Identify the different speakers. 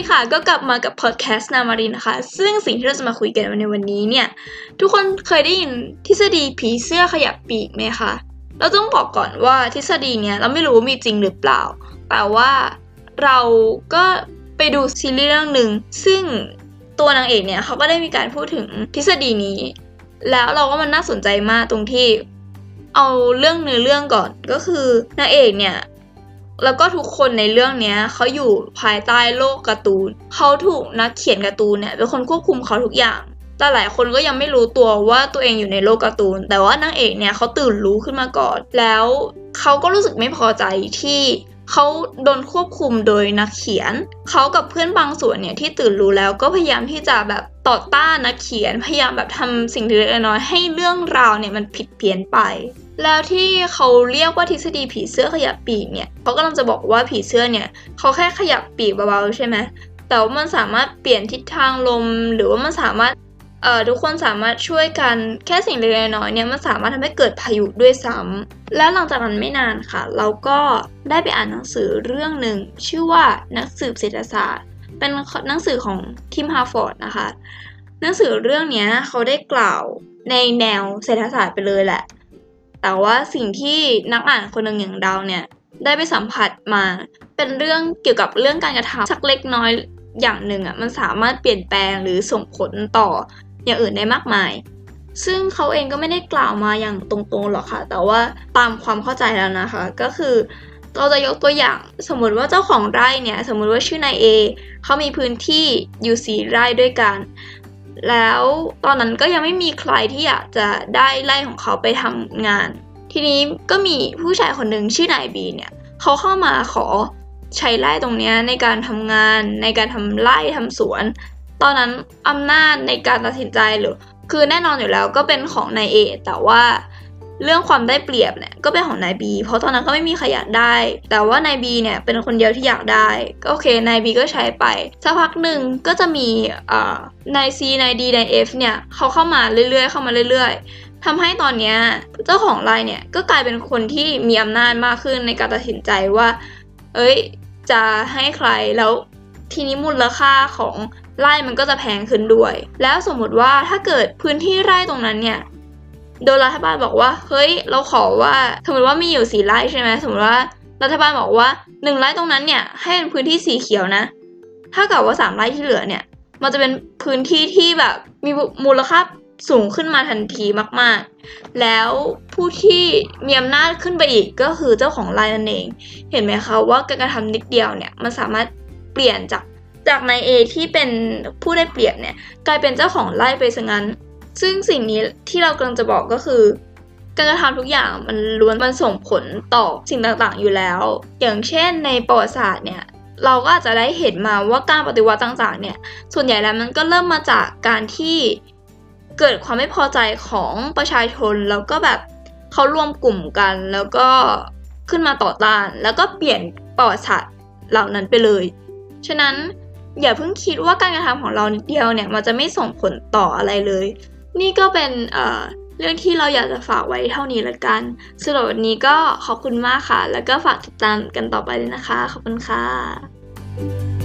Speaker 1: ดีค่ะ ก็กลับมากับพอดแคสต์นามารินนะคะ ซึ่งสิ่งที่เราจะมาคุยกันในวันนี้เนี่ย ทุกคนเคยได้ยินทฤษฎีผีเสื้อขยับปีกไหมคะ เราต้องบอกก่อนว่าทฤษฎีเนี้ยเราไม่รู้ว่ามีจริงหรือเปล่า แต่ว่าเราก็ไปดูซีรีส์เรื่องหนึ่ง ซึ่งตัวนางเอกเนี่ยเขาก็ได้มีการพูดถึงทฤษฎีนี้ แล้วเราก็มันน่าสนใจมากตรงที่เอาเรื่องเนื้อเรื่องก่อนก็คือนางเอกเนี่ย แล้วก็ทุกคนในเรื่องเนี้ยเขาอยู่ภายใต้โลกการ์ตูนเขาถูกนักเขียนการ์ตูนเนี่ยเป็นคนควบคุมเขาทุกอย่าง แต่หลายคนก็ยังไม่รู้ตัวว่าตัวเองอยู่ในโลกการ์ตูน แต่ว่านางเอกเนี่ยเขาตื่นรู้ขึ้นมาก่อน แล้วเขาก็รู้สึกไม่พอใจที่เขาโดนควบคุมโดยนักเขียน เขากับเพื่อนบางส่วนเนี่ยที่ตื่นรู้แล้วก็พยายามที่จะแบบต่อต้านนักเขียน พยายามแบบทำสิ่งเล็กน้อยให้เรื่องราวเนี่ยมันผิดเพี้ยนไป แล้วที่เขาเรียกว่าทฤษฎีผีเสื้อขยับปีกเนี่ยเขากำลังจะบอกว่าผีเสื้อเนี่ยเขาแค่ขยับปีกเบาๆใช่ไหมแต่ว่ามันสามารถเปลี่ยนทิศทางลม หรือว่ามันสามารถ เอ่อทุกคนสามารถช่วยกันแค่สิ่งเล็กๆน้อยๆเนี่ยมันสามารถทำให้เกิดพายุด้วยซ้ำแล้วหลังจากนั้นไม่นานค่ะ เราก็ได้ไปอ่านหนังสือเรื่องหนึ่งชื่อว่านักสืบเศรษฐศาสตร์ เป็นหนังสือของทิมฮาร์ฟอร์ดนะคะ หนังสือเรื่องนี้เขาได้กล่าวในแนวเศรษฐศาสตร์ไปเลยแหละ แต่ว่าสิ่งที่นักอ่านคนหนึ่งอย่างเราเนี่ยได้ไปสัมผัสมาเป็นเรื่องเกี่ยวกับเรื่องการกระทำสักเล็กน้อยอย่างหนึ่งอะมันสามารถเปลี่ยนแปลงหรือส่งผลต่อ อย่างอื่นได้มากมาย ซึ่งเขาเองก็ไม่ได้กล่าวมาอย่างตรงๆหรอกค่ะ แต่ว่าตามความเข้าใจแล้วนะคะ ก็คือเราจะยกตัวอย่างสมมติว่าเจ้าของไร่เนี่ย สมมติว่าชื่อนายเอเขามีพื้นที่อยู่สีไร่ด้วยกัน แล้วตอนนั้นก็ยังไม่มีใครที่อยากจะได้ไร่ของเขาไปทำงาน ทีนี้ก็มีผู้ชายคนหนึ่งชื่อนายบีเนี่ยเขาเข้ามาขอใช้ไร่ตรงนี้ในการทำงานในการทำไร่ทำสวน ตอนนั้นอำนาจในการตัดสินใจหรือ คือแน่นอนอยู่แล้วก็เป็นของนายเอแต่ว่าเรื่องความได้เปรียบเนี่ยก็เป็นของนายบีเพราะตอนนั้นก็ไม่มีใครอยากได้ แต่ว่านายบีเนี่ยเป็นคนเดียวที่อยากได้ ก็โอเคนายบีก็ใช้ไปสักพักหนึ่งก็จะมีนายซีนายดีนายเอฟเนี่ยเขาเข้ามาเรื่อยๆ เข้ามาเรื่อยๆทำให้ตอนเนี้ยเจ้าของรายเนี่ยก็กลายเป็นคนที่มีอำนาจมากขึ้นในการตัดสินใจว่า เอ้ย จะให้ใครแล้ว ทีนี้มูลค่าของไร่มันก็จะแพงขึ้นด้วย แล้วสมมติว่าถ้าเกิดพื้นที่ไร่ตรงนั้นเนี่ยโดยรัฐบาลบอกว่าเฮ้ยเราขอว่าสมมติว่ามีอยู่สี่ไร่ใช่ไหมสมมติว่ารัฐบาลบอกว่าหนึ่งไร่ตรงนั้นเนี่ยให้เป็นพื้นที่สีเขียวนะถ้าเกิดว่าสามไร่ที่เหลือเนี่ย มันจะเป็นพื้นที่ที่แบบมีมูลค่าสูงขึ้นมาทันทีมาก ๆ แล้วผู้ที่มีอำนาจขึ้นไปอีกก็คือเจ้าของไร่นั่นเอง เห็นไหมคะว่าการกระทำนิดเดียวเนี่ยมันสามารถ เปลี่ยนจากจากนายเอที่เป็นผู้ได้เปรียบเนี่ยกลายเป็นเจ้าของไร่ไปซะงั้น ซึ่งสิ่งนี้ที่เรากำลังจะบอกก็คือ การกระทำทุกอย่างมันล้วนมันส่งผลต่อสิ่งต่างๆอยู่แล้ว อย่างเช่นในประวัติศาสตร์เนี่ยเราก็อาจจะได้เห็นมาว่าการปฏิวัติต่างๆเนี่ยส่วนใหญ่แล้วมันก็เริ่มมาจากการที่เกิดความไม่พอใจของประชาชนแล้วก็แบบเขารวมกลุ่มกันแล้วก็ขึ้นมาต่อต้าน แล้วก็เปลี่ยนประวัติศาสตร์เหล่านั้นไปเลย ฉะนั้นอย่าเพิ่งคิดว่าการกระทำของเรานิดเดียวเนี่ยมันจะไม่ส่งผลต่ออะไรเลย นี่ก็เป็นเอ่อเรื่องที่เราอยากจะฝากไว้เท่านี้ละกันสำหรับวันนี้ก็ขอบคุณมากค่ะ แล้วก็ฝากติดตามกันต่อไปเลยนะคะ ขอบคุณค่ะ